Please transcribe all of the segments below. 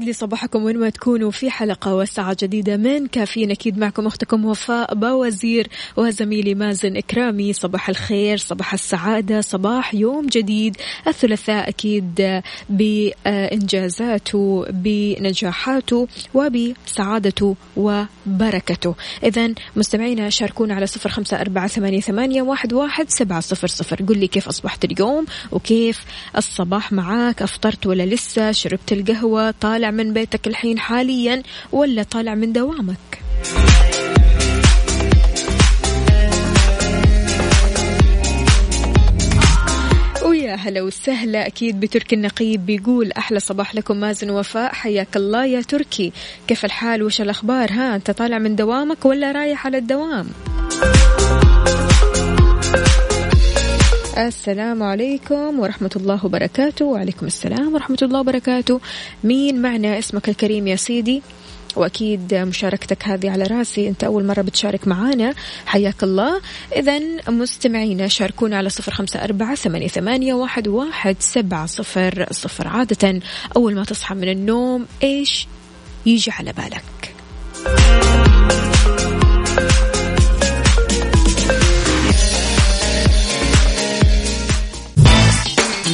ويسعد لي صباحكم وين ما تكونوا في حلقة وساعة جديدة من كافيين أكيد معكم أختكم وفاء باوزير وزميلي مازن إكرامي. صباح الخير صباح السعادة صباح يوم جديد. الثلاثاء أكيد بإنجازاته بنجاحاته وبسعادته وبركته. إذا مستمعينا شاركونا على صفر خمسة أربعة ثمانية, واحد سبعة صفر صفر. قل لي كيف أصبحت اليوم وكيف الصباح معاك؟ أفطرت ولا لسه؟ شربت القهوة؟ طالع من بيتك الحين حاليا ولا طالع من دوامك؟ ويا هلا وسهلا. أكيد بتركي النقيب بيقول أحلى صباح لكم مازن وفاء. حياك الله يا تركي. كيف الحال؟ وش الأخبار؟ ها أنت طالع من دوامك ولا رايح على الدوام؟ السلام عليكم ورحمة الله وبركاته. وعليكم السلام ورحمة الله وبركاته. مين معنا؟ اسمك الكريم يا سيدي. وأكيد مشاركتك هذه على رأسي. أنت أول مرة بتشارك معانا. حياك الله. اذا مستمعينا شاركونا على صفر خمسة أربعة ثمانية, ثمانية واحد, واحد سبعة صفر صفر. عادة أول ما تصحى من النوم إيش؟ يجي على بالك.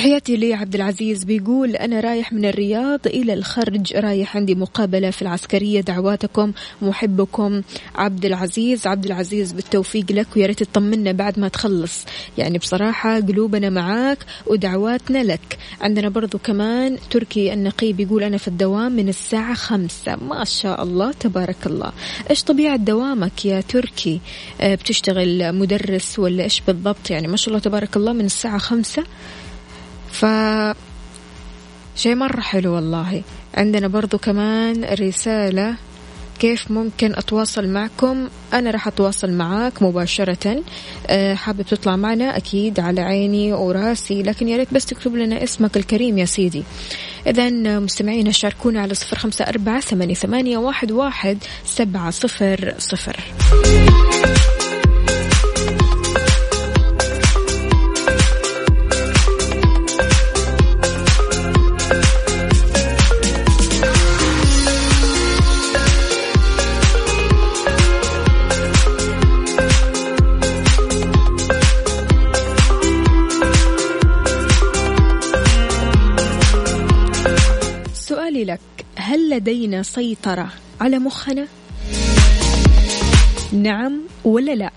تحياتي لي عبد العزيز بيقول أنا رايح من الرياض إلى الخرج رايح عندي مقابلة في العسكرية دعواتكم محبكم. عبد العزيز عبد العزيز بالتوفيق لك ويا ريت تطمنا بعد ما تخلص. يعني بصراحة قلوبنا معاك ودعواتنا لك. عندنا برضو كمان تركي النقي بيقول أنا في الدوام من الساعة خمسة. ما شاء الله تبارك الله. إيش طبيعة دوامك يا تركي؟ آه، بتشتغل مدرس ولا إيش بالضبط؟ يعني ما شاء الله تبارك الله من الساعة خمسة؟ ف شيء مرة حلو والله. عندنا برضو كمان رسالة كيف ممكن أتواصل معكم؟ أنا راح أتواصل معاك مباشرة. أه حابب تطلع معنا؟ أكيد على عيني وراسي لكن يا ريت بس تكتب لنا اسمك الكريم يا سيدي. إذا مستمعينا شاركونا على صفر خمسة أربعة ثمانية واحد, واحد سبعة صفر صفر. هل لدينا سيطرة على مخنا؟ نعم ولا لا؟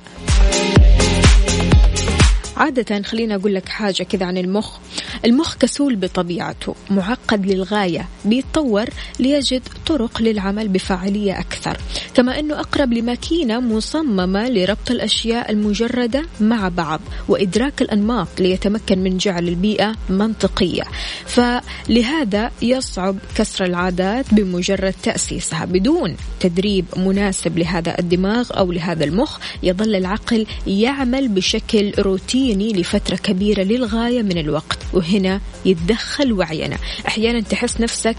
عادة خلينا أقول لك حاجة كذا عن المخ. المخ كسول بطبيعته معقد للغاية بيتطور ليجد طرق للعمل بفاعلية أكثر. كما أنه أقرب لماكينة مصممة لربط الأشياء المجردة مع بعض وإدراك الأنماط ليتمكن من جعل البيئة منطقية. فلهذا يصعب كسر العادات بمجرد تأسيسها بدون تدريب مناسب لهذا الدماغ أو لهذا المخ يظل العقل يعمل بشكل روتيني لفترة كبيرة للغاية من الوقت وهنا يتدخل وعينا. أحيانا تحس نفسك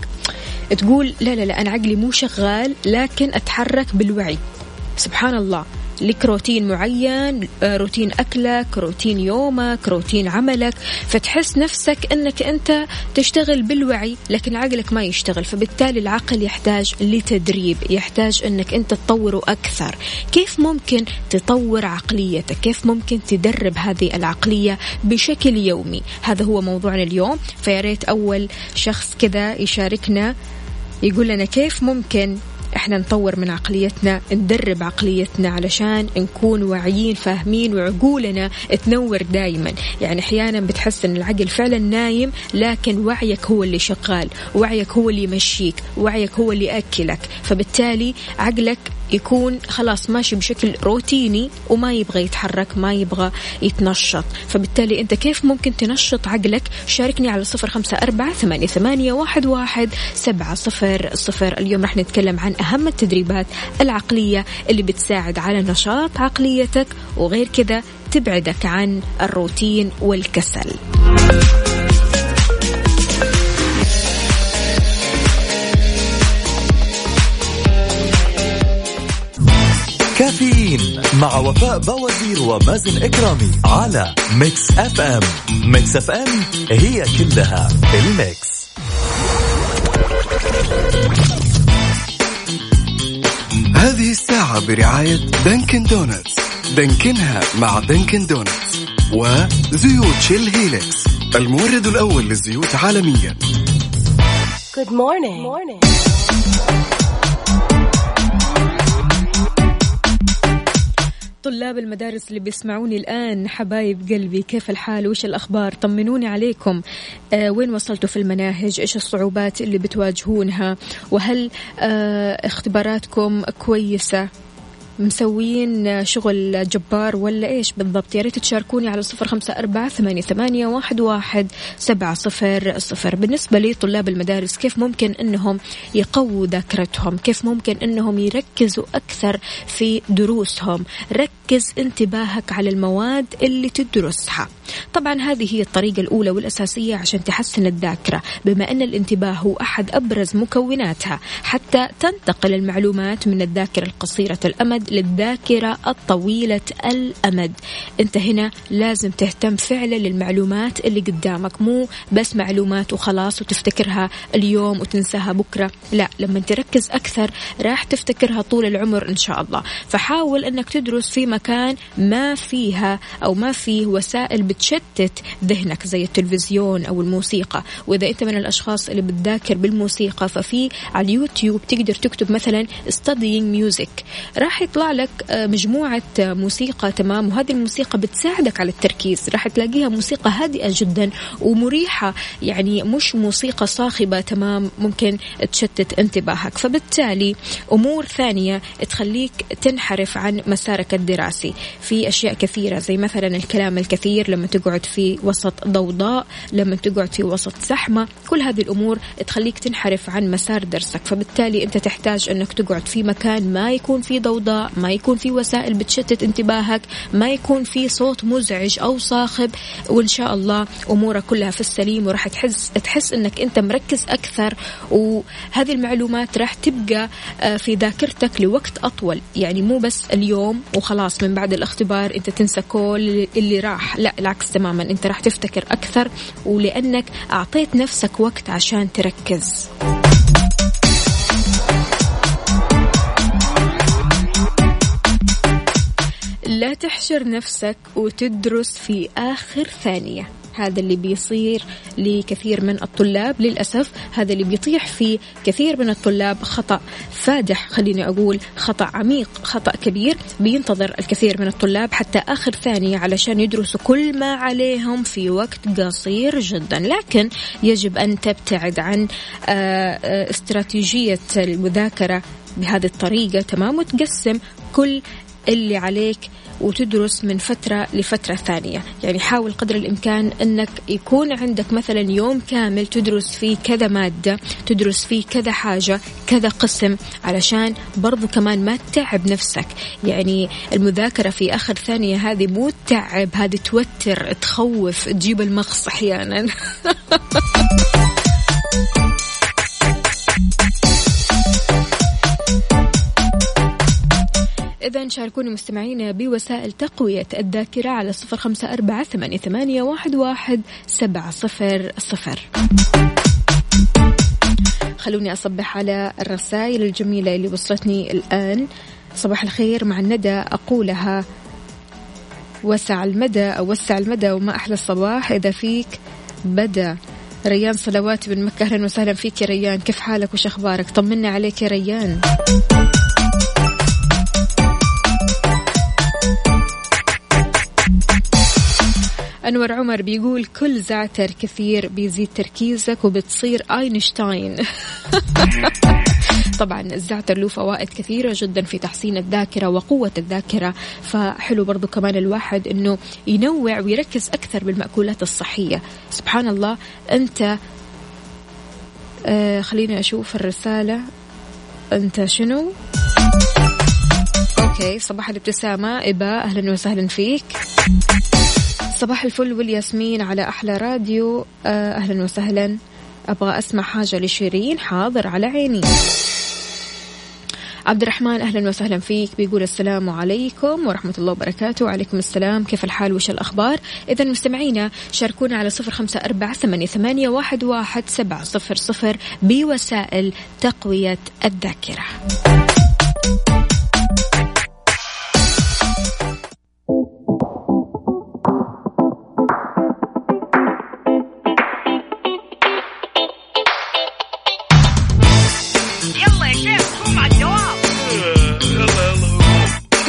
تقول لا لا لا أنا عقلي مو شغال لكن أتحرك بالوعي. سبحان الله. لك روتين معين روتين أكلك روتين يومك روتين عملك. فتحس نفسك أنك أنت تشتغل بالوعي لكن عقلك ما يشتغل. فبالتالي العقل يحتاج لتدريب يحتاج أنك أنت تطوره أكثر. كيف ممكن تطور عقليتك؟ كيف ممكن تدرب هذه العقلية بشكل يومي؟ هذا هو موضوعنا اليوم. فياريت أول شخص كذا يشاركنا يقول لنا كيف ممكن إحنا نطور من عقليتنا ندرب عقليتنا علشان نكون واعيين فاهمين وعقولنا تنور دائما يعني أحيانا بتحس إن العقل فعلا نايم لكن وعيك هو اللي شغال وعيك هو اللي يمشيك وعيك هو اللي يأكلك. فبالتالي عقلك يكون خلاص ماشي بشكل روتيني وما يبغى يتحرك ما يبغى يتنشط. فبالتالي أنت كيف ممكن تنشط عقلك؟ شاركني على صفر خمسة أربعة ثمانية, ثمانية واحد, واحد سبعة صفر صفر. اليوم راح نتكلم عن أهم التدريبات العقلية اللي بتساعد على نشاط عقليتك وغير كذا تبعدك عن الروتين والكسل. كافيين مع وفاء بوازير ومازن إكرامي على Mix FM Mix FM هي كلها ال Mix هذه الساعة برعاية دانكن دونتس دانكنها مع دانكن دونتس وزيوت شيل هيلكس المورد الأول للزيوت عالميا Good morning. Good morning. طلاب المدارس اللي بيسمعوني الآن حبايب قلبي كيف الحال؟ وش الأخبار؟ طمنوني عليكم. آه وين وصلتوا في المناهج؟ إيش الصعوبات اللي بتواجهونها؟ وهل آه اختباراتكم كويسة؟ مسويين شغل جبار ولا إيش بالضبط؟ يا ريت تشاركوني على صفر خمسة أربعة ثمانية, ثمانية واحد, واحد سبعة صفر صفر. بالنسبة لي طلاب المدارس كيف ممكن إنهم يقووا ذاكرتهم؟ كيف ممكن إنهم يركزوا أكثر في دروسهم؟ ركز انتباهك على المواد اللي تدرسها. طبعا هذه هي الطريقة الأولى والأساسية عشان تحسن الذاكرة بما أن الانتباه هو أحد أبرز مكوناتها. حتى تنتقل المعلومات من الذاكرة القصيرة الأمد للذاكرة الطويلة الأمد. أنت هنا لازم تهتم فعلا للمعلومات اللي قدامك مو بس معلومات وخلاص وتفتكرها اليوم وتنساها بكرة. لا لما تركز أكثر راح تفتكرها طول العمر إن شاء الله. فحاول أنك تدرس في مكان ما فيها أو ما فيه وسائل بتشتت ذهنك زي التلفزيون أو الموسيقى. وإذا أنت من الأشخاص اللي بتذاكر بالموسيقى ففي على اليوتيوب تقدر تكتب مثلا studying music. راح يطلع لك آه، مجموعة موسيقى تمام؟ وهذه الموسيقى بتساعدك على التركيز. راح تلاقيها موسيقى هادئة جدا ومريحة يعني مش موسيقى صاخبة تمام؟ ممكن تشتت انتباهك. فبالتالي أمور ثانية تخليك تنحرف عن مسارك الدراسي. في أشياء كثيرة زي مثلا الكلام الكثير لما تقعد في وسط ضوضاء لما تقعد في وسط زحمة. كل هذه الأمور تخليك تنحرف عن مسار درسك. فبالتالي أنت تحتاج أنك تقعد في مكان ما يكون فيه ضوضاء ما يكون في وسائل بتشتت انتباهك ما يكون في صوت مزعج أو صاخب وإن شاء الله أمورك كلها في السليم وراح تحس تحس أنك أنت مركز أكثر. وهذه المعلومات راح تبقى آه، في ذاكرتك لوقت أطول. يعني مو بس اليوم وخلاص من بعد الاختبار أنت تنسى كل اللي راح. لا العكس تماما. أنت راح تفتكر أكثر ولأنك أعطيت نفسك وقت عشان تركز. تحشر نفسك وتدرس في آخر ثانية. هذا اللي بيصير لكثير من الطلاب للأسف. هذا اللي بيطيح فيه كثير من الطلاب خطأ فادح خليني أقول خطأ عميق خطأ كبير بينتظر الكثير من الطلاب حتى آخر ثانية علشان يدرسوا كل ما عليهم في وقت قصير جدا. لكن يجب أن تبتعد عن آه، آه، استراتيجية المذاكرة بهذه الطريقة تمام وتقسم كل اللي عليك وتدرس من فترة لفترة ثانية. يعني حاول قدر الإمكان أنك يكون عندك مثلا يوم كامل تدرس فيه كذا مادة تدرس فيه كذا حاجة كذا قسم علشان برضو كمان ما تتعب نفسك. يعني المذاكرة في آخر ثانية هذه مو تعب هذه توتر تخوف تجيب المغص أحيانا. إذا شاركوني مستمعينا بوسائل تقوية الذاكرة على صفر خمسة أربعة ثمانية, واحد, سبعة صفر صفر. خلوني أصبح على الرسائل الجميلة اللي وصلتني الآن. صباح الخير مع الندى أقولها وسع المدى أو وسع المدى وما أحلى الصباح إذا فيك بدأ. ريان صلوات بن مكة أهلا وسهلا فيك يا ريان. كيف حالك وش أخبارك؟ طمنا عليك يا ريان. أنور عمر بيقول كل زعتر كثير بيزيد تركيزك وبتصير أينشتاين. طبعا الزعتر له فوائد كثيرة جدا في تحسين الذاكرة وقوة الذاكرة. فحلو برضو كمان الواحد أنه ينوع ويركز أكثر بالمأكولات الصحية. سبحان الله. أنت آه خليني أشوف الرسالة. أنت شنو؟ أوكي صباح الابتسامة. إباء أهلا وسهلا فيك. صباح الفل والياسمين على أحلى راديو. آه، أهلا وسهلا. أبغى أسمع حاجة لشيرين حاضر على عيني. عبد الرحمن أهلا وسهلا فيك. بيقول السلام عليكم ورحمة الله وبركاته. وعليكم السلام. كيف الحال؟ وش الأخبار؟ اذا مستمعينا شاركونا على صفر خمسة أربعة ثمانية, ثمانية واحد, واحد سبعة صفر صفر. بوسائل تقوية الذاكرة.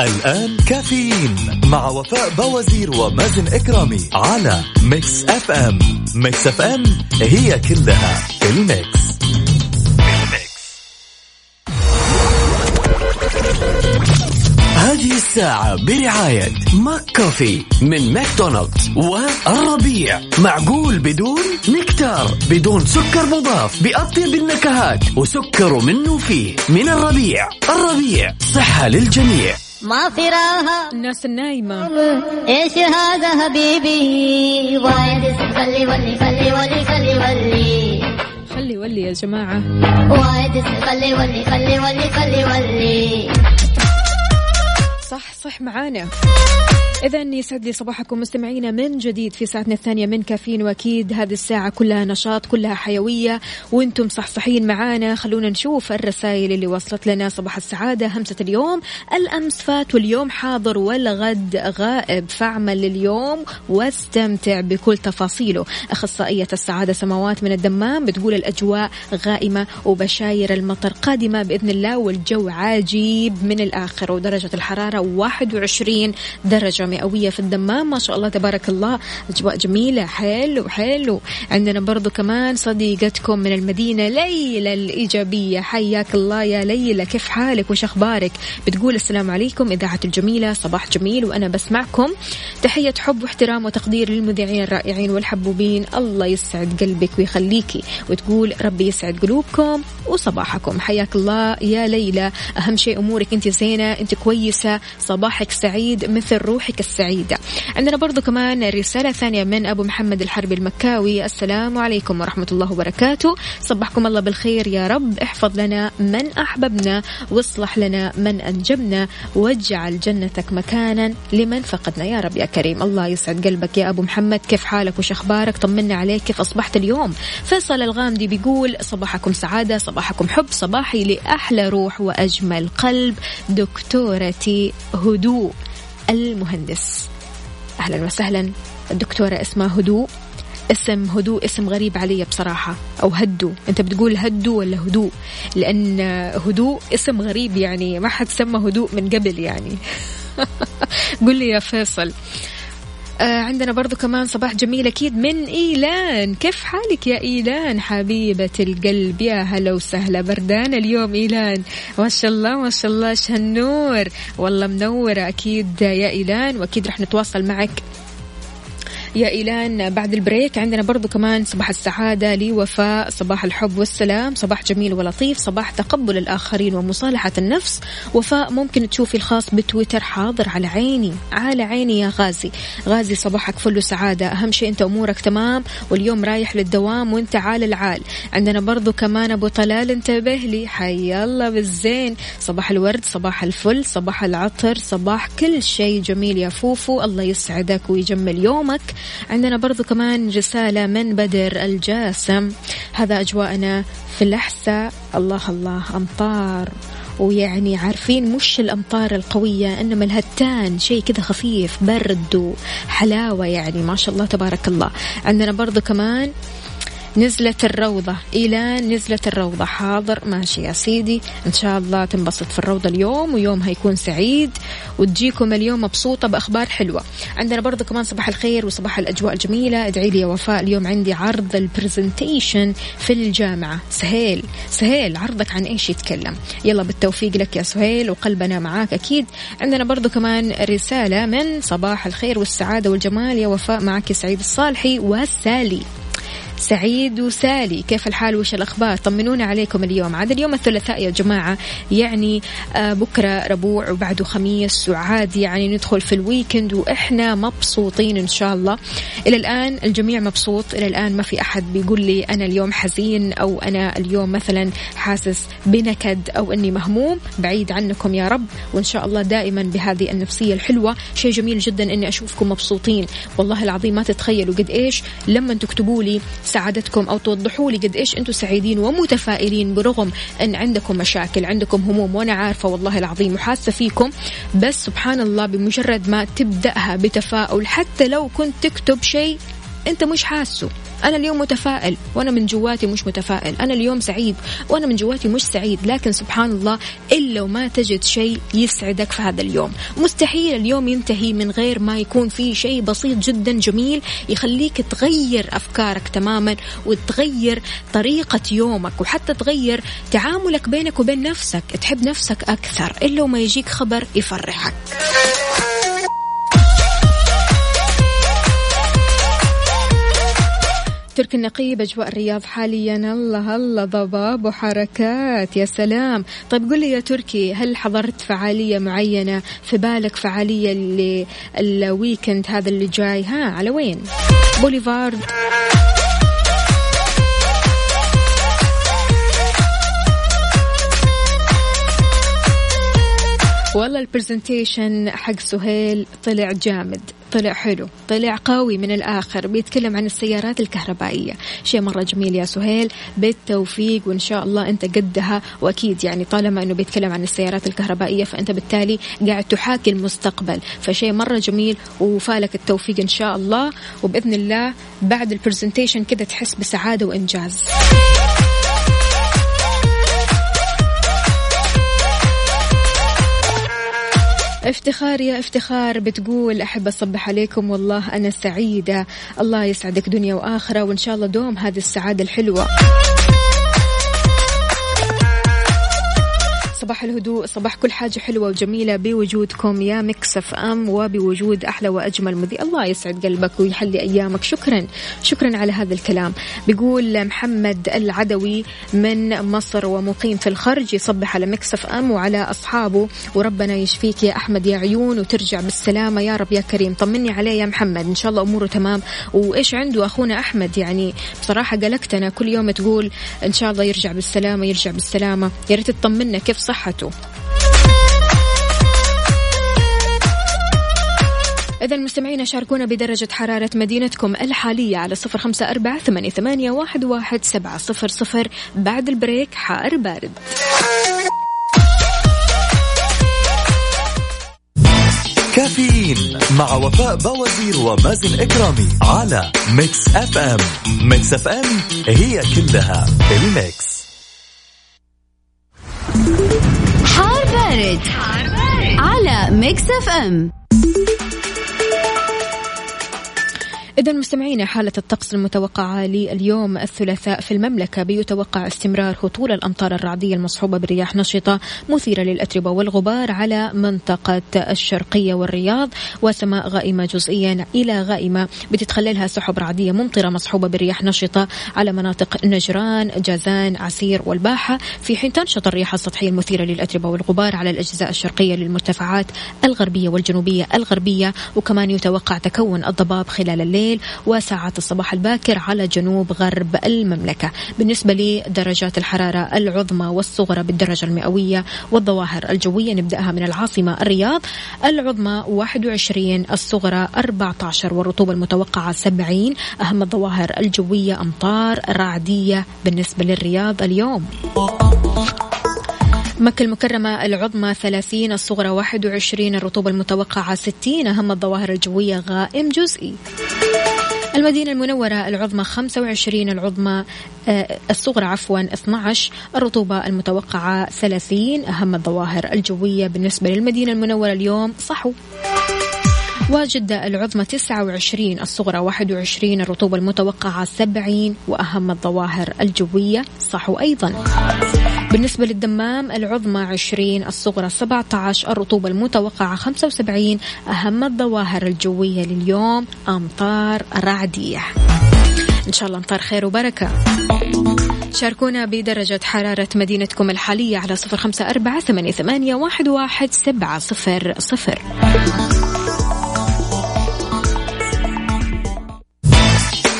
الآن كافيين مع وفاء بوازير ومازن إكرامي على Mix FM Mix FM هي كلها ال Mix. هذه الساعة برعاية ماك كوفي من ماكدونالدز والربيع. معقول بدون نكتار بدون سكر مضاف بأطيب النكهات وسكر منه فيه من الربيع. الربيع صحة للجميع. ما في راحة. الناس النايمة. إيش هذا حبيبي؟ وايد خلي ولي خلي ولي خلي ولي. خلي ولي يا جماعة. وايد خلي ولي خلي ولي خلي ولي. صح صح معانا. إذا يسعد لي صباحكم مستمعينا من جديد في ساعتنا الثانية من كافيين وأكيد. هذه الساعة كلها نشاط كلها حيوية. وأنتم صحصحين معانا. خلونا نشوف الرسائل اللي وصلت لنا صباح السعادة همسة اليوم. الأمس فات واليوم حاضر والغد غائب. فاعمل اليوم واستمتع بكل تفاصيله. أخصائية السعادة سماوات من الدمام بتقول الأجواء غائمة وبشاير المطر. قادمة بإذن الله والجو عجيب من الآخر ودرجة الحرارة 21 درجة مئوية في الدمام. ما شاء الله تبارك الله. أجواء جميلة. حلو حلو. عندنا برضو كمان صديقتكم من المدينة ليلى الإيجابية. حياك الله يا ليلى. كيف حالك؟ وش أخبارك؟ بتقول السلام عليكم إذاعة الجميلة. صباح جميل وأنا بسمعكم. تحية حب واحترام وتقدير للمذيعين الرائعين والحبوبين. الله يسعد قلبك ويخليكي وتقول ربي يسعد قلوبكم وصباحكم. حياك الله يا ليلى. أهم شيء أمورك. أنت زينة أنت كويسة. صباحك سعيد مثل روحك السعيدة. عندنا برضو كمان رسالة ثانية من أبو محمد الحربي المكاوي. السلام عليكم ورحمة الله وبركاته. صبحكم الله بالخير يا رب. احفظ لنا من أحببنا واصلح لنا من أنجبنا واجعل جنتك مكانا لمن فقدنا. يا رب يا كريم. الله يسعد قلبك يا أبو محمد. كيف حالك وش أخبارك؟ طمنا عليك. كيف أصبحت اليوم؟ فيصل الغامدي بيقول صباحكم سعادة صباحكم حب صباحي لأحلى روح وأجمل قلب. دكتورتي هدوء المهندس. أهلا وسهلا. الدكتورة اسمها هدوء. اسم هدوء اسم غريب علي بصراحة. أو هدو. أنت بتقول هدو ولا هدوء؟ لأن هدوء اسم غريب يعني ما حد سمى هدوء من قبل يعني. قل لي يا فيصل. عندنا برضو كمان صباح جميل أكيد من إيلان. كيف حالك يا إيلان حبيبة القلب؟ يا هلا وسهلا بردان اليوم إيلان. ما شاء الله ما شاء الله شهنور والله منورة أكيد يا إيلان وأكيد رح نتواصل معك يا إيلان بعد ال break عندنا برضو كمان صباح السعادة لوفاء صباح الحب والسلام صباح جميل ولطيف صباح تقبل الآخرين ومصالحة النفس. وفاء ممكن تشوفي الخاص بتويتر حاضر على عيني على عيني يا غازي. غازي صباحك فل سعادة أهم شيء أنت أمورك تمام واليوم رايح للدوام وأنت عال العال. عندنا برضو كمان أبو طلال انتبه لي. حي الله بالزين. صباح الورد صباح الفل صباح العطر صباح كل شيء جميل يا فوفو. الله يسعدك ويجمل يومك. عندنا برضو كمان رسالة من بدر الجاسم. هذا أجواءنا في الأحساء. الله الله أمطار. ويعني عارفين مش الأمطار القوية إنما الهتان. شيء كذا خفيف برد وحلاوة يعني ما شاء الله تبارك الله. عندنا برضو كمان نزلت الروضة. إلى نزلت الروضة. حاضر. ماشي يا سيدي. إن شاء الله تنبسط في الروضة اليوم ويوم هيكون سعيد وتجيكم اليوم مبسوطة بأخبار حلوة. عندنا برضو كمان صباح الخير وصباح الأجواء الجميلة. ادعي لي يا وفاء اليوم عندي عرض البرزنتيشن في الجامعة. سهيل سهيل عرضك عن إيش يتكلم؟ يلا بالتوفيق لك يا سهيل وقلبنا معاك أكيد. عندنا برضو كمان رسالة من صباح الخير والسعادة والجمال. يا وفاء معك سعيد الصالحي وسالي سعيد وسالي. كيف الحال؟ وش الأخبار؟ طمنونا عليكم اليوم. عاد اليوم الثلاثاء يا جماعة. يعني آه بكرة ربوع وبعده خميس وعاد يعني ندخل في الويكند وإحنا مبسوطين إن شاء الله. إلى الآن الجميع مبسوط. إلى الآن ما في أحد بيقول لي أنا اليوم حزين أو أنا اليوم مثلا حاسس بنكد أو أني مهموم. بعيد عنكم يا رب. وإن شاء الله دائما بهذه النفسية الحلوة. شيء جميل جدا أني أشوفكم مبسوطين. والله العظيم ما تتخيلوا قد إيش لما تكتبوا لي سعادتكم أو توضحوا لي قد إيش أنتم سعيدين ومتفائلين برغم أن عندكم مشاكل عندكم هموم وأنا عارفة والله العظيم وحاسة فيكم. بس سبحان الله بمجرد ما تبدأها بتفاؤل حتى لو كنت تكتب شيء أنت مش حاسه. أنا اليوم متفائل وأنا من جواتي مش متفائل. أنا اليوم سعيد وأنا من جواتي مش سعيد. لكن سبحان الله إلا وما تجد شيء يسعدك في هذا اليوم. مستحيل اليوم ينتهي من غير ما يكون في شيء بسيط جدا جميل يخليك تغير أفكارك تماما وتغير طريقة يومك وحتى تغير تعاملك بينك وبين نفسك. تحب نفسك أكثر. إلا وما يجيك خبر يفرحك. ترك النقيب أجواء الرياض حاليا. الله الله ضباب وحركات. يا سلام. طيب قل لي يا تركي هل حضرت فعالية معينة؟ في بالك فعالية للويكند هذا اللي جاي؟ ها على وين؟ بوليفارد. والله ال presentation حق سهيل طلع جامد. طلع حلو طلع قوي من الآخر بيتكلم عن السيارات الكهربائية. شيء مرة جميل يا سهيل بالتوفيق وإن شاء الله أنت قدها. وأكيد يعني طالما أنه بيتكلم عن السيارات الكهربائية فأنت بالتالي قاعد تحاكي المستقبل. فشيء مرة جميل وفالك التوفيق إن شاء الله. وبإذن الله بعد ال presentation كذا تحس بسعادة وإنجاز. افتخار يا افتخار بتقول أحب أصبح عليكم والله أنا سعيدة. الله يسعدك دنيا وآخرة وإن شاء الله دوم هذه السعادة الحلوة. صباح الهدوء صباح كل حاجة حلوة وجميلة بوجودكم. يا Mix FM وبوجود أحلى وأجمل مذيع. الله يسعد قلبك ويحلي أيامك. شكرا شكرا على هذا الكلام. بيقول محمد العدوي من مصر ومقيم في الخرج يصبح على مكسف أم وعلى أصحابه. وربنا يشفيك يا أحمد يا عيون وترجع بالسلامة. يا رب يا كريم طمني عليه يا محمد. إن شاء الله أموره تمام. وإيش عنده أخونا أحمد؟ يعني بصراحة قلقتنا كل يوم تقول إن شاء الله يرجع بالسلامة يرجع بالسلامة. يا ريت تطمنا كيف صحته إذا مستمعينا شاركونا بدرجة حرارة مدينتكم الحالية على صفر خمسة أربعة ثمانية, واحد, سبعة صفر صفر. بعد ال break حار بارد. كافيين مع وفاء بوازير ومازن إكرامي على Mix FM. Mix FM هي كلها ال Mix. بارد, حار بارد. على Mix FM إذا مستمعينا حالة الطقس المتوقعة لليوم الثلاثاء في المملكة بيتوقع استمرار هطول الأمطار الرعدية المصحوبة برياح نشطة مثيرة للأتربة والغبار على منطقة الشرقية والرياض وسماء غائمة جزئيا إلى غائمة بتتخللها سحب رعدية ممطرة مصحوبة برياح نشطة على مناطق نجران جازان عسير والباحة. في حين تنشط الرياح السطحية المثيرة للأتربة والغبار على الأجزاء الشرقية للمرتفعات الغربية والجنوبية الغربية وكمان يتوقع تكون الضباب خلال الليل. وساعات الصباح الباكر على جنوب غرب المملكة. بالنسبة لدرجات الحرارة العظمى والصغرى بالدرجة المئوية والظواهر الجوية نبدأها من العاصمة الرياض. العظمى 21 الصغرى 14 والرطوبة المتوقعة 70 أهم الظواهر الجوية أمطار رعدية بالنسبة للرياض اليوم. مكة المكرمة العظمى 30 الصغرى 21 الرطوبة المتوقعة 60 أهم الظواهر الجوية غائم جزئي المدينة المنورة العظمى 25 العظمى آه، الصغرى عفوا 12 الرطوبة المتوقعة 30 أهم الظواهر الجوية بالنسبة للمدينة المنورة اليوم صحو. وجدة العظمى 29 الصغرى 21 الرطوبة المتوقعة 70 وأهم الظواهر الجوية صحو أيضا. بالنسبة للدمام العظمى 20 الصغرى 17 الرطوبة المتوقعة 75 أهم الظواهر الجوية لليوم أمطار رعدية. إن شاء الله أمطار خير وبركة. شاركونا بدرجة حرارة مدينتكم الحالية على صفر خمسة أربعة ثمانية واحد واحد سبعة صفر صفر.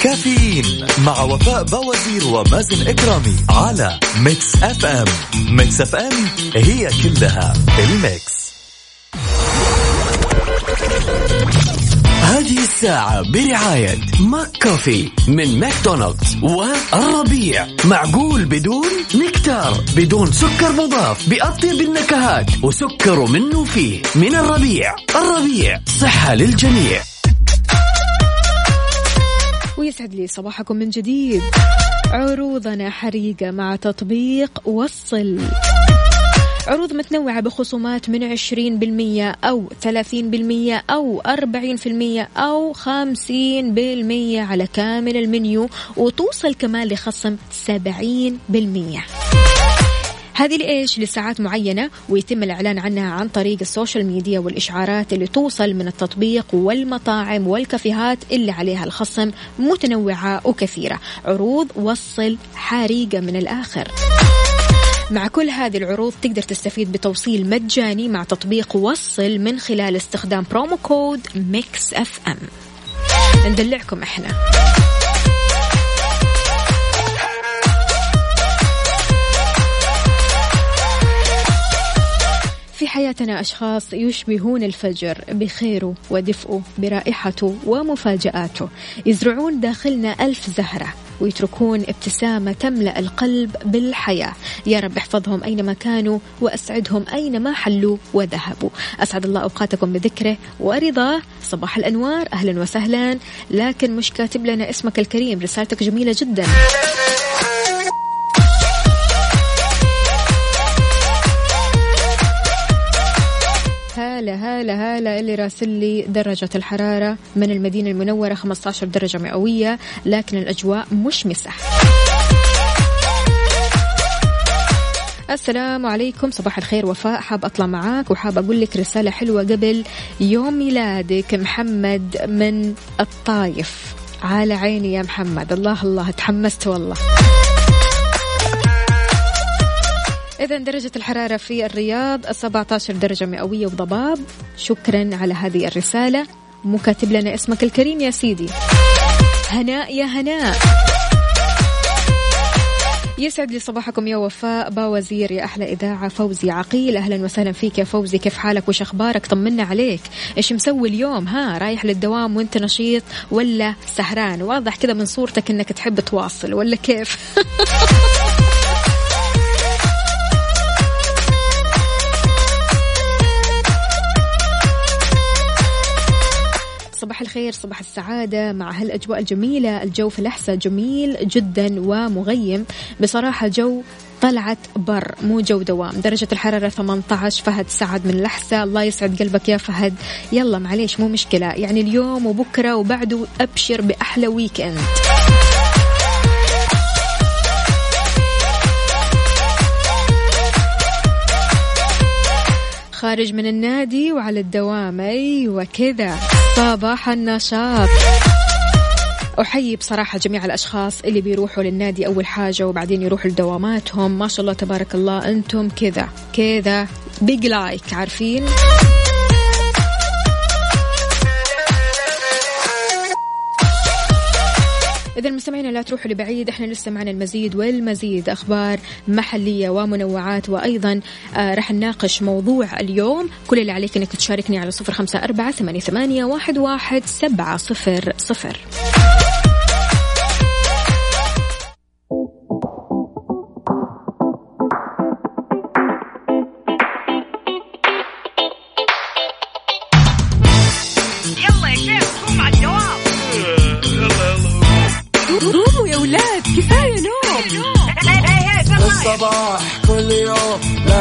كافيين مع وفاء بوازير ومازن إكرامي على Mix FM. Mix FM هي كلها ال Mix. هذه الساعة برعاية ماك كوفي من ماكدونالدز والربيع. معقول بدون نكتار بدون سكر مضاف بأطيب النكهات وسكر منه فيه. من الربيع. الربيع صحة للجميع. ويسعد لي صباحكم من جديد. عروضنا حريقة مع تطبيق وصل. عروض متنوعة بخصومات من 20% أو 30% أو 40% أو 50% على كامل المنيو وتوصل كمان لخصم 70% هذه لإيش؟ لساعات معينة ويتم الإعلان عنها عن طريق السوشيال ميديا والإشعارات اللي توصل من التطبيق والمطاعم والكافيهات اللي عليها الخصم متنوعة وكثيرة. عروض وصل حريقة من الآخر. مع كل هذه العروض تقدر تستفيد بتوصيل مجاني مع تطبيق وصل من خلال استخدام promo code Mix FM. ندلعكم إحنا. في حياتنا أشخاص يشبهون الفجر بخيره ودفئه برائحته ومفاجآته يزرعون داخلنا ألف زهرة ويتركون ابتسامة تملأ القلب بالحياة. يا رب احفظهم أينما كانوا وأسعدهم أينما حلوا وذهبوا. أسعد الله أوقاتكم بذكره ورضاه. صباح الأنوار أهلا وسهلا. لكن مش كاتب لنا اسمك الكريم رسالتك جميلة جدا. هلا هلا هلا اللي راسل لي درجة الحرارة من المدينة المنورة 15 درجة مئوية لكن الأجواء مشمسة السلام عليكم صباح الخير وفاء. حاب أطلع معاك وحاب أقول لك رسالة حلوة قبل يوم ميلادك محمد من الطايف. على عيني يا محمد. الله الله تحمست والله. إذا درجة الحرارة في الرياض 17 درجة مئوية وضباب. شكرا على هذه الرسالة. مو كاتب لنا اسمك الكريم يا سيدي. هناء يا هناء يسعد لي صباحكم يا وفاء. با وزير يا أحلى إذاعة فوزي عقيل. أهلا وسهلا فيك يا فوزي. كيف حالك؟ وش أخبارك؟ طمنا عليك. إيش مسوي اليوم؟ ها رايح للدوام وأنت نشيط ولا سهران؟ واضح كذا من صورتك إنك تحب تواصل ولا كيف؟ صباح الخير صباح السعادة مع هالأجواء الجميلة. الجو في الأحساء جميل جدا ومغيم. بصراحة جو طلعت بر مو جو دوام. درجة الحرارة 18 فهد سعد من لحسة. الله يسعد قلبك يا فهد. يلا معليش مو مشكلة. يعني اليوم وبكرة وبعده أبشر بأحلى weekend خارج من النادي وعلى الدوام أيوة كذا. صباح النشاط. أحيي بصراحة جميع الأشخاص اللي بيروحوا للنادي أول حاجة وبعدين يروحوا لدواماتهم. ما شاء الله تبارك الله أنتم كذا كذا. بيج لايك عارفين؟ إذا المستمعين لا تروحوا لبعيد إحنا لسه معنا المزيد والمزيد أخبار محلية ومنوعات وأيضا آه رح نناقش موضوع اليوم. كل اللي عليك أنك تشاركني على صفر خمسة أربعة ثمانية واحد واحد سبعة صفر صفر.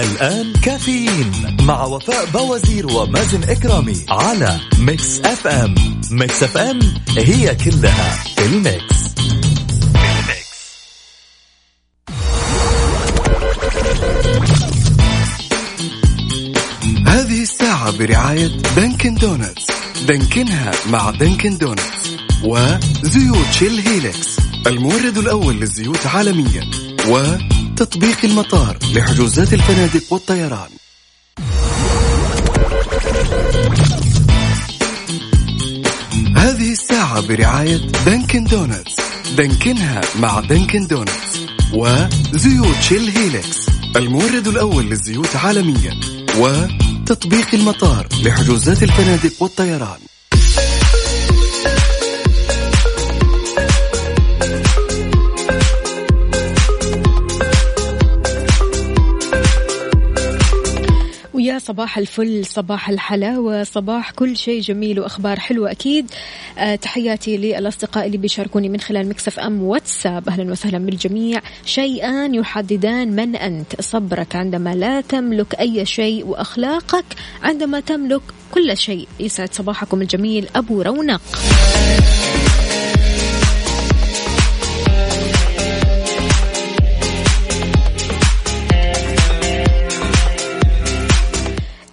الآن كافيين مع وفاء بوازير ومازن إكرامي على Mix FM. Mix FM هي كلها في ال Mix. هذه الساعة برعاية Dunkin' Donuts. دانكنها مع Dunkin' Donuts وزيوت Shell Helix المورد الأول للزيوت عالميا وتطبيق المطار لحجوزات الفنادق والطيران. هذه الساعة برعاية Dunkin' Donuts. دانكنها مع Dunkin' Donuts وزيوت Shell Helix المورد الأول للزيوت عالميا وتطبيق المطار لحجوزات الفنادق والطيران. صباح الفل صباح الحلاوة صباح كل شيء جميل وأخبار حلوة أكيد. آه تحياتي للأصدقاء اللي بيشاركوني من خلال مكسف أم واتساب. أهلا وسهلا بالجميع. شيئان يحددان من أنت. صبرك عندما لا تملك أي شيء وأخلاقك عندما تملك كل شيء. يسعد صباحكم الجميل أبو رونق.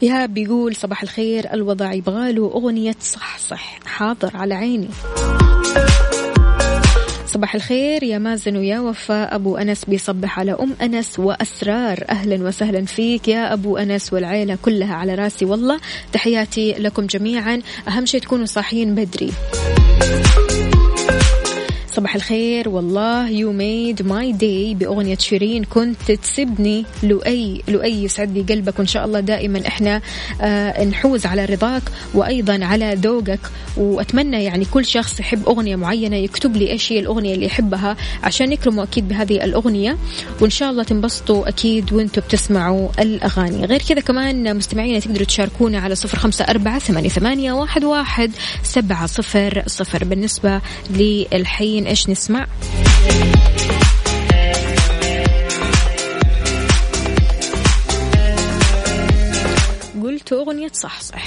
إيهاب بيقول صباح الخير الوضع يبغاله أغنية صح صح حاضر على عيني. صباح الخير يا مازن ويا وفاء أبو أنس بيصبح على أم أنس وأسرار. أهلا وسهلا فيك يا أبو أنس والعيلة كلها على راسي. والله تحياتي لكم جميعا. أهم شيء تكونوا صاحيين بدري. صباح الخير. والله you made my day بأغنية شيرين. كنت تسبني لؤي لؤي يسعد لي قلبك. وإن شاء الله دائما إحنا آه نحوز على رضاك وأيضا على ذوقك. وأتمنى يعني كل شخص يحب أغنية معينة يكتب لي إيش هي الأغنية اللي يحبها عشان نكرمه أكيد بهذه الأغنية. وإن شاء الله تنبسطوا أكيد وأنتم بتسمعوا الأغاني. غير كذا كمان مستمعينا تقدروا تشاركونا على صفر خمسة أربعة ثمانية واحد سبعة صفر صفر. بالنسبة للحين إيش نسمع؟ قلت أغنية صح صح.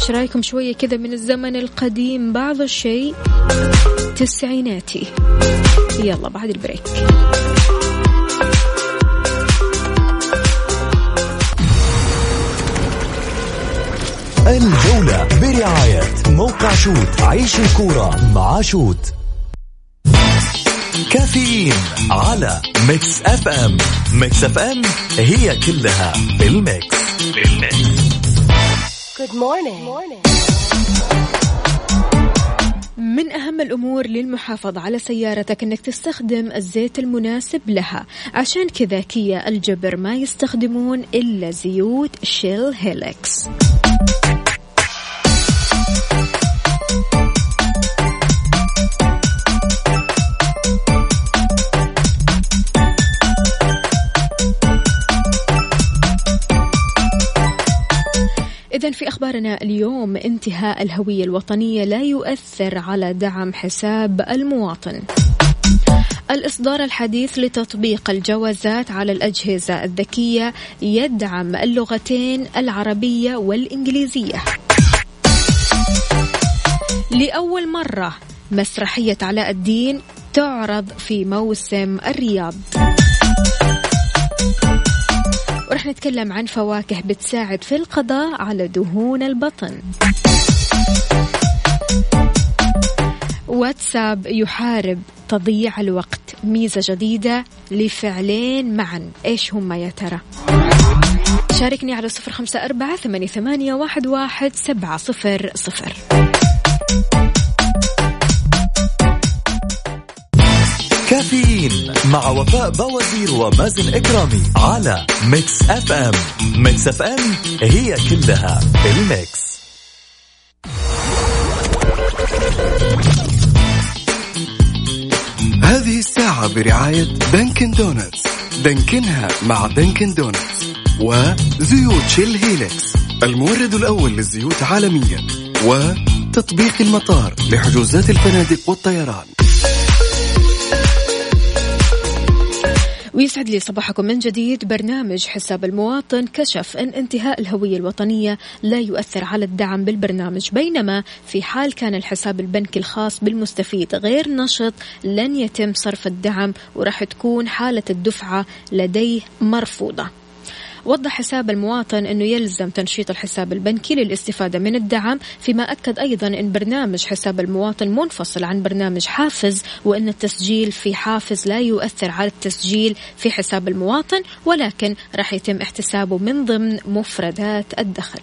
إيش رأيكم شوية كذا من الزمن القديم؟ بعض الشيء تسعيناتي. يلا بعد ال break. الجولة برعاية موقع شوت عيش الكورة مع شوت. كافيين على Mix FM Mix FM هي كلها بال Mix بال Mix Good morning. morning. من أهم الأمور للمحافظة على سيارتك أنك تستخدم الزيت المناسب لها. عشان كذا كيا الجبر ما يستخدمون إلا زيوت Shell Helix في أخبارنا اليوم انتهاء الهوية الوطنية لا يؤثر على دعم حساب المواطن. الإصدار الحديث لتطبيق الجوازات على الأجهزة الذكية يدعم اللغتين العربية والإنجليزية. لأول مرة مسرحية علاء الدين تعرض في موسم الرياض. ورح نتكلم عن فواكه بتساعد في القضاء على دهون البطن. واتساب يحارب تضييع الوقت. ميزة جديدة لفعلين معا. إيش هم يا ترى؟ شاركني على صفر خمسة أربعة ثمانية واحد سبعة صفر صفر. كافيين مع وفاء بوازير ومازن إكرامي على Mix FM. Mix FM هي كلها ال Mix. هذه الساعة برعاية Dunkin' Donuts دانكنها مع Dunkin' Donuts وزيوت Shell Helix المورد الأول للزيوت عالميا وتطبيق المطار لحجوزات الفنادق والطيران. ويسعد لي صباحكم من جديد. برنامج حساب المواطن كشف أن انتهاء الهوية الوطنية لا يؤثر على الدعم بالبرنامج. بينما في حال كان الحساب البنكي الخاص بالمستفيد غير نشط لن يتم صرف الدعم وراح تكون حالة الدفعة لديه مرفوضة. وضح حساب المواطن أنه يلزم تنشيط الحساب البنكي للاستفادة من الدعم فيما أكد أيضا أن برنامج حساب المواطن منفصل عن برنامج حافز وأن التسجيل في حافز لا يؤثر على التسجيل في حساب المواطن ولكن راح يتم احتسابه من ضمن مفردات الدخل.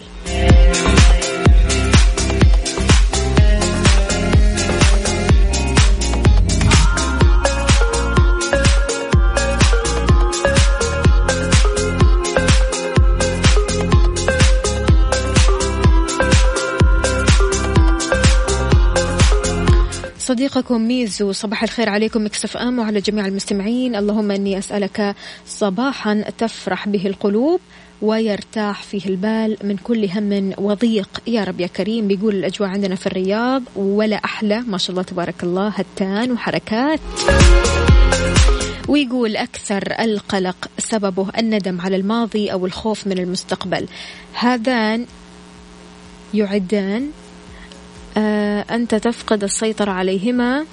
صديقكم ميزو صباح الخير عليكم Mix FM وعلى جميع المستمعين. اللهم إني أسألك صباحا تفرح به القلوب ويرتاح فيه البال من كل هم وضيق. يا رب يا كريم بيقول الأجواء عندنا في الرياض ولا أحلى. ما شاء الله تبارك الله هتان وحركات. ويقول أكثر القلق سببه الندم على الماضي أو الخوف من المستقبل. هذان يعدان أنت تفقد السيطرة عليهما.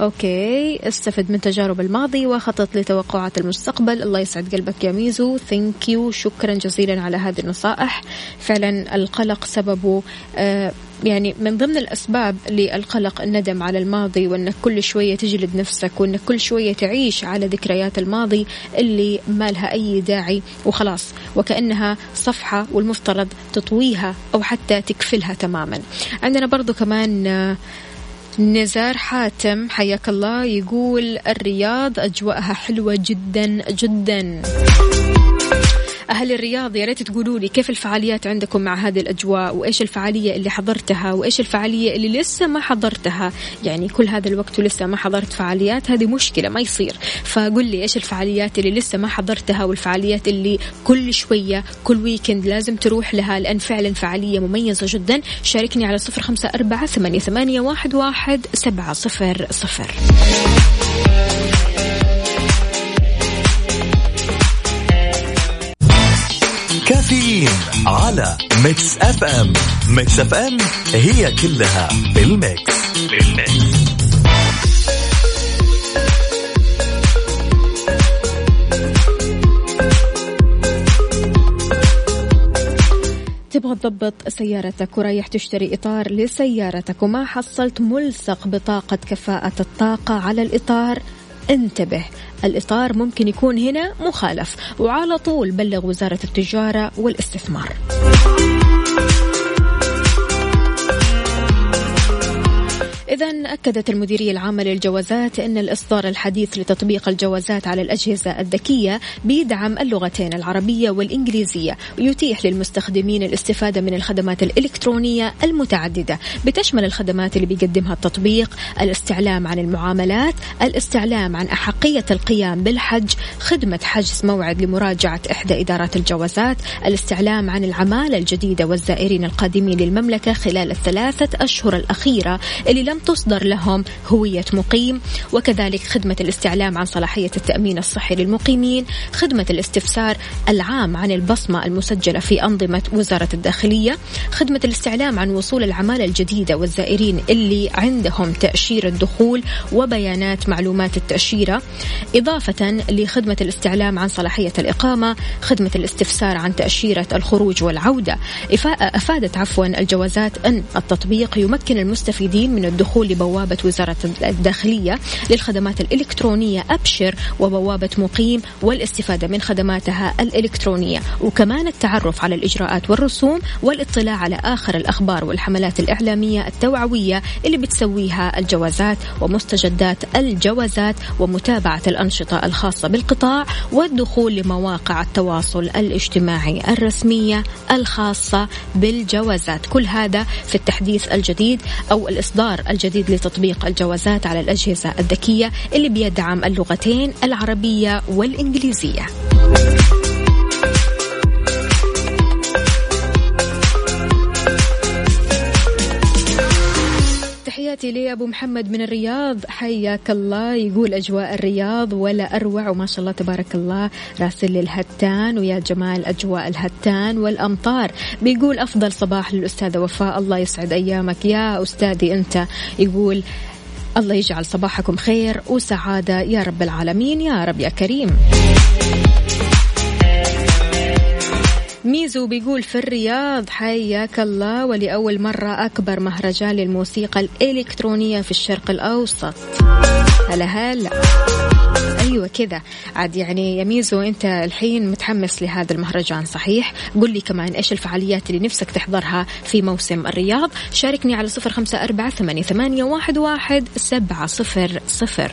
okay استفد من تجارب الماضي وخطط لتوقعات المستقبل. الله يسعد قلبك يا ميزو. thank you شكرا جزيلا على هذه النصائح. فعلا القلق سببه آه يعني من ضمن الأسباب للقلق الندم على الماضي وأنك كل شوية تجلد نفسك وأنك كل شوية تعيش على ذكريات الماضي اللي ما لها أي داعي وخلاص. وكأنها صفحة والمفترض تطويها أو حتى تقفلها تماما. عندنا برضو كمان آه نزار حاتم حياك الله يقول الرياض أجواءها حلوة جدا جدا. أهل الرياض يا ريت تقولوا لي كيف الفعاليات عندكم مع هذه الأجواء؟ وإيش الفعالية اللي حضرتها؟ وإيش الفعالية اللي لسه ما حضرتها؟ يعني كل هذا الوقت ولسه ما حضرت فعاليات هذه مشكلة ما يصير. فقل لي إيش الفعاليات اللي لسه ما حضرتها والفعاليات اللي كل شوية كل ويكند لازم تروح لها؟ لأن فعلا فعالية مميزة جدا. شاركني على صفر خمسة أربعة ثمانية واحد واحد سبعة صفر صفر. كافيين على Mix FM Mix FM هي كلها بال Mix بال Mix. تبغى تضبط سيارتك ورايح تشتري إطار لسيارتك وما حصلت ملصق بطاقة كفاءة الطاقة على الإطار؟ انتبه الإطار ممكن يكون هنا مخالف. وعلى طول بلغ وزارة التجارة والاستثمار. إذا أكدت المديرية العامة للجوازات أن الإصدار الحديث لتطبيق الجوازات على الأجهزة الذكية بيدعم اللغتين العربية والإنجليزية ويتيح للمستخدمين الاستفادة من الخدمات الإلكترونية المتعددة. بتشمل الخدمات اللي بيقدمها التطبيق الاستعلام عن المعاملات الاستعلام عن أحقية القيام بالحج خدمة حجز موعد لمراجعة إحدى إدارات الجوازات الاستعلام عن العمالة الجديدة والزائرين القادمين للمملكة خلال الثلاثة أشهر الأخيرة اللي لم تصدر لهم هوية مقيم. وكذلك خدمة الاستعلام عن صلاحية التأمين الصحي للمقيمين خدمة الاستفسار العام عن البصمة المسجلة في أنظمة وزارة الداخلية خدمة الاستعلام عن وصول العمالة الجديدة والزائرين اللي عندهم تأشيرة دخول وبيانات معلومات التأشيرة. إضافة لخدمة الاستعلام عن صلاحية الإقامة خدمة الاستفسار عن تأشيرة الخروج والعودة. أفادت عفوا الجوازات أن التطبيق يمكن المستفيدين من الدخول لبوابة وزارة الداخلية للخدمات الإلكترونية أبشر وبوابة مقيم والاستفادة من خدماتها الإلكترونية. وكمان التعرف على الإجراءات والرسوم والاطلاع على آخر الأخبار والحملات الإعلامية التوعوية اللي بتسويها الجوازات ومستجدات الجوازات ومتابعة الأنشطة الخاصة بالقطاع والدخول لمواقع التواصل الاجتماعي الرسمية الخاصة بالجوازات. كل هذا في التحديث الجديد أو الإصدار الجديد لتطبيق الجوازات على الأجهزة الذكية اللي بيدعم اللغتين العربية والإنجليزية. تحياتي لي أبو محمد من الرياض. حياك الله. يقول أجواء الرياض ولا أروع وما شاء الله تبارك الله. راسل الهتان ويا جمال أجواء الهتان والأمطار. بيقول أفضل صباح للأستاذة وفاء. الله يسعد أيامك. يا أستاذي أنت. يقول الله يجعل صباحكم خير وسعادة. يا رب العالمين. يا رب يا كريم. ميزو بيقول في الرياض حياك الله ولأول مرة أكبر مهرجان للموسيقى الإلكترونية في الشرق الأوسط. هلا هلا. أيوه كذا. عاد يعني يا ميزو أنت الحين متحمس لهذا المهرجان صحيح؟ قل لي كمان إيش الفعاليات اللي نفسك تحضرها في موسم الرياض؟ شاركني على صفر أربعة ثمانية, ثمانية واحد, سبعة صفر صفر.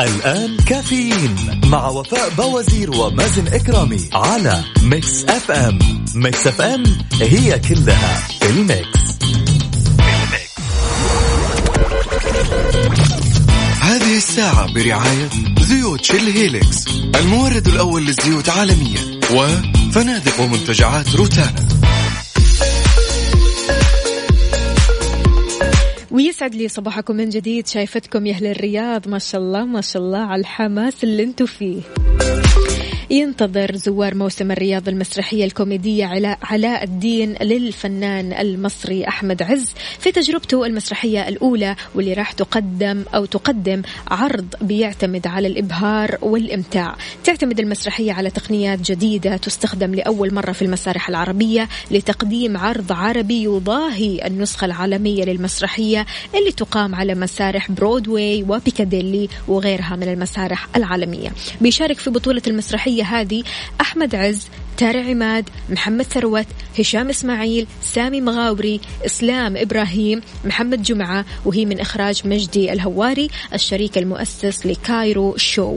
الآن كافيين مع وفاء بوازير ومازن إكرامي على Mix FM. Mix FM هي كلها في ال Mix. هذه الساعة برعاية زيوت Shell Helix المورد الأول للزيوت عالميا وفنادق ومنتجعات روتانا. ويسعد لي صباحكم من جديد شايفتكم يا أهل الرياض. ما شاء الله ما شاء الله على الحماس اللي أنتم فيه. ينتظر زوار موسم الرياض المسرحية الكوميدية علاء الدين للفنان المصري أحمد عز في تجربته المسرحية الأولى واللي راح تقدم أو تقدم عرض بيعتمد على الإبهار والإمتاع. تعتمد المسرحية على تقنيات جديدة تستخدم لأول مرة في المسارح العربية لتقديم عرض عربي يضاهي النسخة العالمية للمسرحية اللي تقام على مسارح برودواي وبيكاديلي وغيرها من المسارح العالمية. بيشارك في بطولة المسرحية الشخصية هذه أحمد عز تارا عماد محمد ثروت هشام إسماعيل سامي مغاوري إسلام إبراهيم محمد جمعة وهي من إخراج مجدي الهواري الشريك المؤسس ل Cairo Show.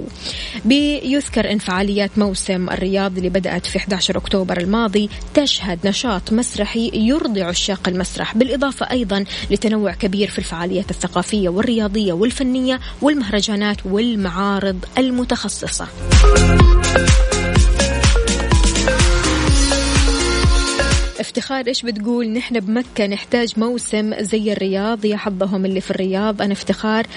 بيذكر أن فعاليات موسم الرياض اللي بدأت في 11 أكتوبر الماضي. تشهد نشاط مسرحي يرضي عشاق المسرح بالإضافة أيضا لتنوع كبير في الفعاليات الثقافية والرياضية والفنية والمهرجانات والمعارض المتخصصة. افتخار إيش بتقول؟ نحن بمكة نحتاج موسم زي الرياض يا حظهم اللي في الرياض. أنا افتخار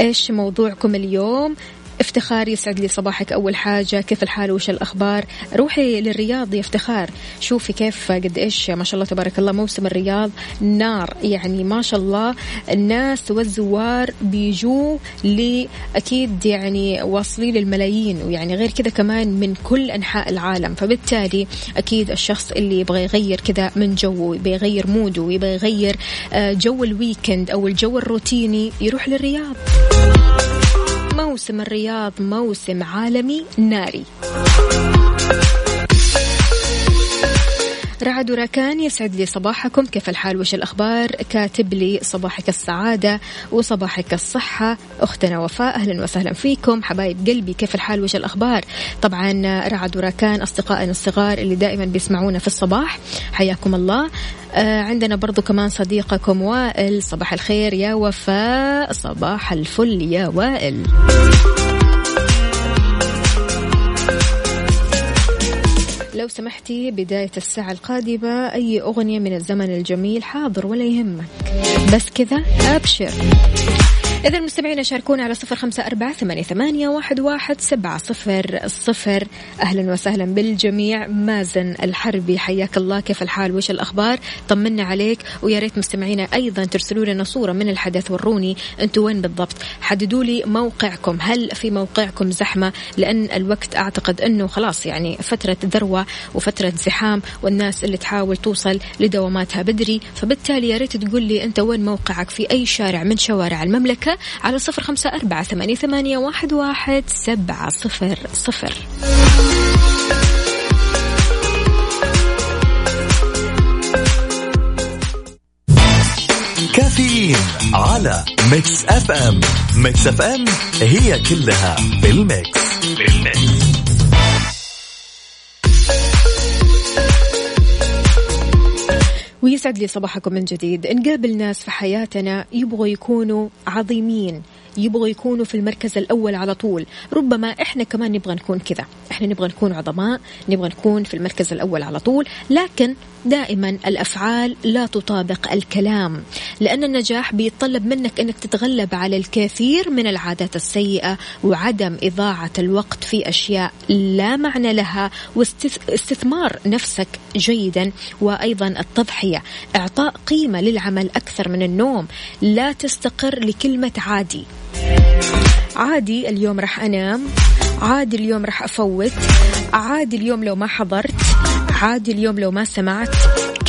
إيش موضوعكم اليوم؟ افتخار يسعد لي صباحك. أول حاجة كيف الحال؟ وش الأخبار؟ روحي للرياض يا افتخار. شوفي كيف قد إيش ما شاء الله تبارك الله موسم الرياض نار. يعني ما شاء الله الناس والزوار بيجوا لأكيد يعني واصلين للملايين. ويعني غير كذا كمان من كل أنحاء العالم. فبالتالي أكيد الشخص اللي يبغى يغير كذا من جوه يبغى يغير mood ه ويبغى يغير آه، جو ال weekend أو الجو الروتيني يروح للرياض. موسم الرياض موسم عالمي ناري. رعد وراكان يسعد لي صباحكم. كيف الحال؟ وش الأخبار؟ كاتب لي صباحك السعادة وصباحك الصحة. أختنا وفاء أهلا وسهلا فيكم. حبايب قلبي كيف الحال؟ وش الأخبار؟ طبعا رعد وراكان أصدقائنا الصغار اللي دائما بيسمعونا في الصباح. حياكم الله. آه عندنا برضو كمان صديقكم وائل. صباح الخير يا وفاء. صباح الفل يا وائل. لو سمحتي بداية الساعة القادمة أي أغنية من الزمن الجميل حاضر ولا يهمك. بس كذا أبشر. إذا المستمعين شاركونا على صفر خمسة أربعة ثمانية, ثمانية واحد, واحد سبعة صفر صفر. أهلا وسهلا بالجميع. مازن الحربي حياك الله. كيف الحال؟ وش الأخبار؟ طمنا عليك. ويا ريت مستمعينا أيضا ترسلوا لنا صورة من الحدث. وروني أنتوا وين بالضبط؟ حددوا لي موقعكم. هل في موقعكم زحمة؟ لأن الوقت أعتقد أنه خلاص يعني فترة ذروة وفترة زحام والناس اللي تحاول توصل لدواماتها بدري. فبالتالي يا ريت تقول لي أنت وين موقعك في أي شارع من شوارع المملكة. على صفر خمسة أربعة ثمانية, ثمانية واحد, واحد سبعة صفر صفر. كافيين على Mix FM. Mix FM هي كلها بال mix بال mix ويسعد لي صباحكم من جديد. نقابل ناس في حياتنا يبغوا يكونوا عظيمين يبغوا يكونوا في المركز الأول على طول. ربما إحنا كمان نبغى نكون كذا. إحنا نبغى نكون عظماء نبغى نكون في المركز الأول على طول. لكن دائما الأفعال لا تطابق الكلام لأن النجاح بيتطلب منك إنك تتغلب على الكثير من العادات السيئة وعدم إضاعة الوقت في أشياء لا معنى لها واستثمار نفسك جيدا وأيضا التضحية. إعطاء قيمة للعمل أكثر من النوم لا تستقر لكلمة عادي. عادي اليوم راح أنام عادي اليوم راح أفوت عادي اليوم لو ما حضرت. عادي اليوم لو ما سمعت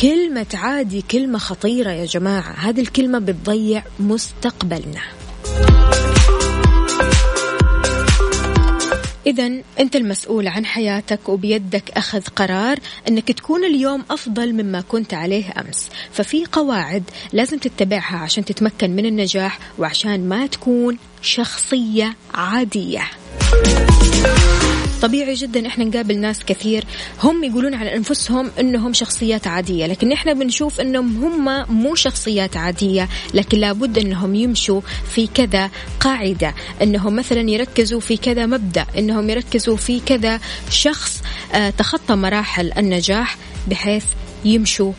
كلمة عادي كلمة خطيرة يا جماعة. هذه الكلمة بتضيع مستقبلنا. إذا أنت المسؤول عن حياتك وبيدك أخذ قرار أنك تكون اليوم أفضل مما كنت عليه أمس. ففي قواعد لازم تتبعها عشان تتمكن من النجاح وعشان ما تكون شخصية عادية. طبيعي جدا إحنا نقابل ناس كثير. هم يقولون على أنفسهم إنهم شخصيات عادية لكن إحنا بنشوف إنهم هم مو شخصيات عادية لكن لابد إنهم يمشوا في كذا قاعدة. إنهم مثلا يركزوا في كذا مبدأ إنهم يركزوا في كذا شخص آه، تخطى مراحل النجاح بحيث يمشوا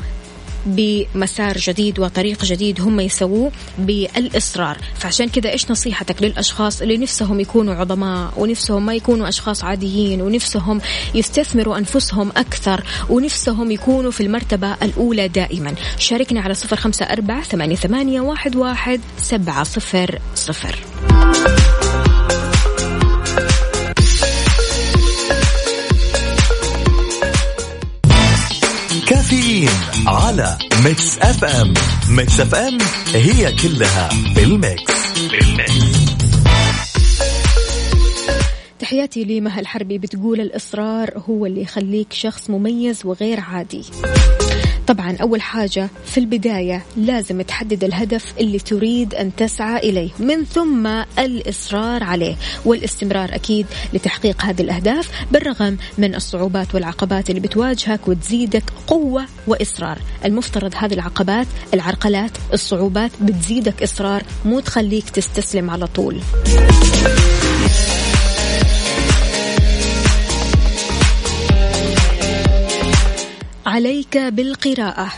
بمسار جديد وطريق جديد هم يسووه بالإصرار. فعشان كذا إيش نصيحتك للأشخاص اللي نفسهم يكونوا عظماء ونفسهم ما يكونوا أشخاص عاديين ونفسهم يستثمروا أنفسهم أكثر ونفسهم يكونوا في المرتبة الأولى دائما. شاركنا على صفر خمسة أربعة ثمانية, واحد, واحد سبعة صفر صفر. على Mix FM Mix FM هي كلها بال mix بال mix. تحياتي لمها الحربي. بتقول الإصرار هو اللي يخليك شخص مميز وغير عادي. طبعا أول حاجة في البداية لازم تحدد الهدف اللي تريد أن تسعى إليه من ثم الإصرار عليه والاستمرار أكيد لتحقيق هذه الأهداف بالرغم من الصعوبات والعقبات اللي بتواجهك وتزيدك قوة وإصرار. المفترض هذه العقبات العرقلات الصعوبات بتزيدك إصرار مو تخليك تستسلم على طول. عليك بالقراءة.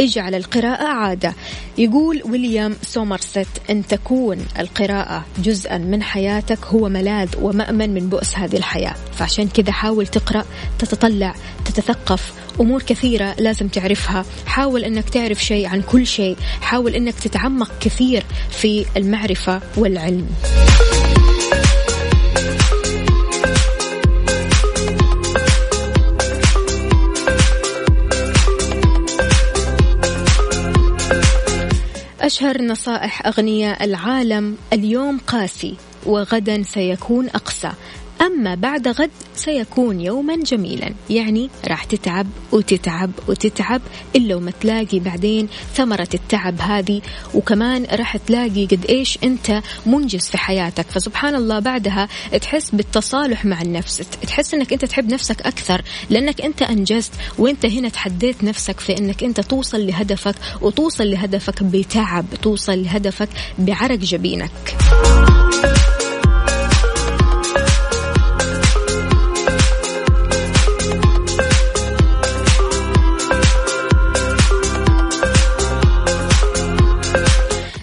اجعل القراءة عادة. يقول ويليام سومرست أن تكون القراءة جزءا من حياتك هو ملاذ ومأمن من بؤس هذه الحياة. فعشان كذا حاول تقرأ تتطلع تتثقف. أمور كثيرة لازم تعرفها. حاول أنك تعرف شيء عن كل شيء. حاول أنك تتعمق كثير في المعرفة والعلم. أشهر نصائح أغنياء العالم اليوم قاسي وغدا سيكون أقسى أما بعد غد سيكون يوما جميلا. يعني راح تتعب وتتعب وتتعب إلا وما تلاقي بعدين ثمرة التعب هذه. وكمان راح تلاقي قد إيش أنت منجز في حياتك. فسبحان الله بعدها تحس بالتصالح مع النفس. تحس أنك أنت تحب نفسك أكثر. لأنك أنت أنجزت وأنت هنا تحديت نفسك في أنك أنت توصل لهدفك وتوصل لهدفك بتعب. توصل لهدفك بعرق جبينك.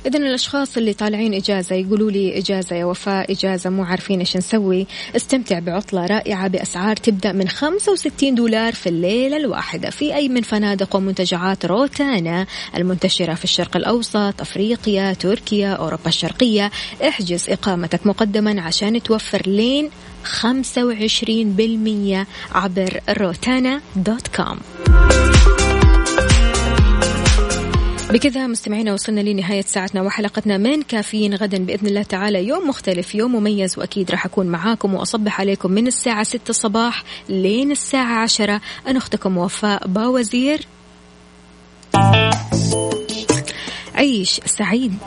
إذا الأشخاص اللي طالعين إجازة يقولوا لي إجازة يا وفاء إجازة مو عارفين إيش نسوي. استمتع بعطلة رائعة بأسعار تبدأ من 65 دولار في الليلة الواحدة. في أي من فنادق ومنتجعات روتانا المنتشرة في الشرق الأوسط أفريقيا تركيا أوروبا الشرقية. احجز إقامتك مقدما عشان توفر لين 25% عبر روتانا دوت كوم. بكذا مستمعينا وصلنا لنهاية ساعتنا وحلقتنا من كافيين غدا بإذن الله تعالى. يوم مختلف يوم مميز وأكيد راح أكون معاكم وأصبح عليكم من الساعة 6 الصباح لين الساعة 10 أنا أختكم وفاء باوزير. عيش سعيد.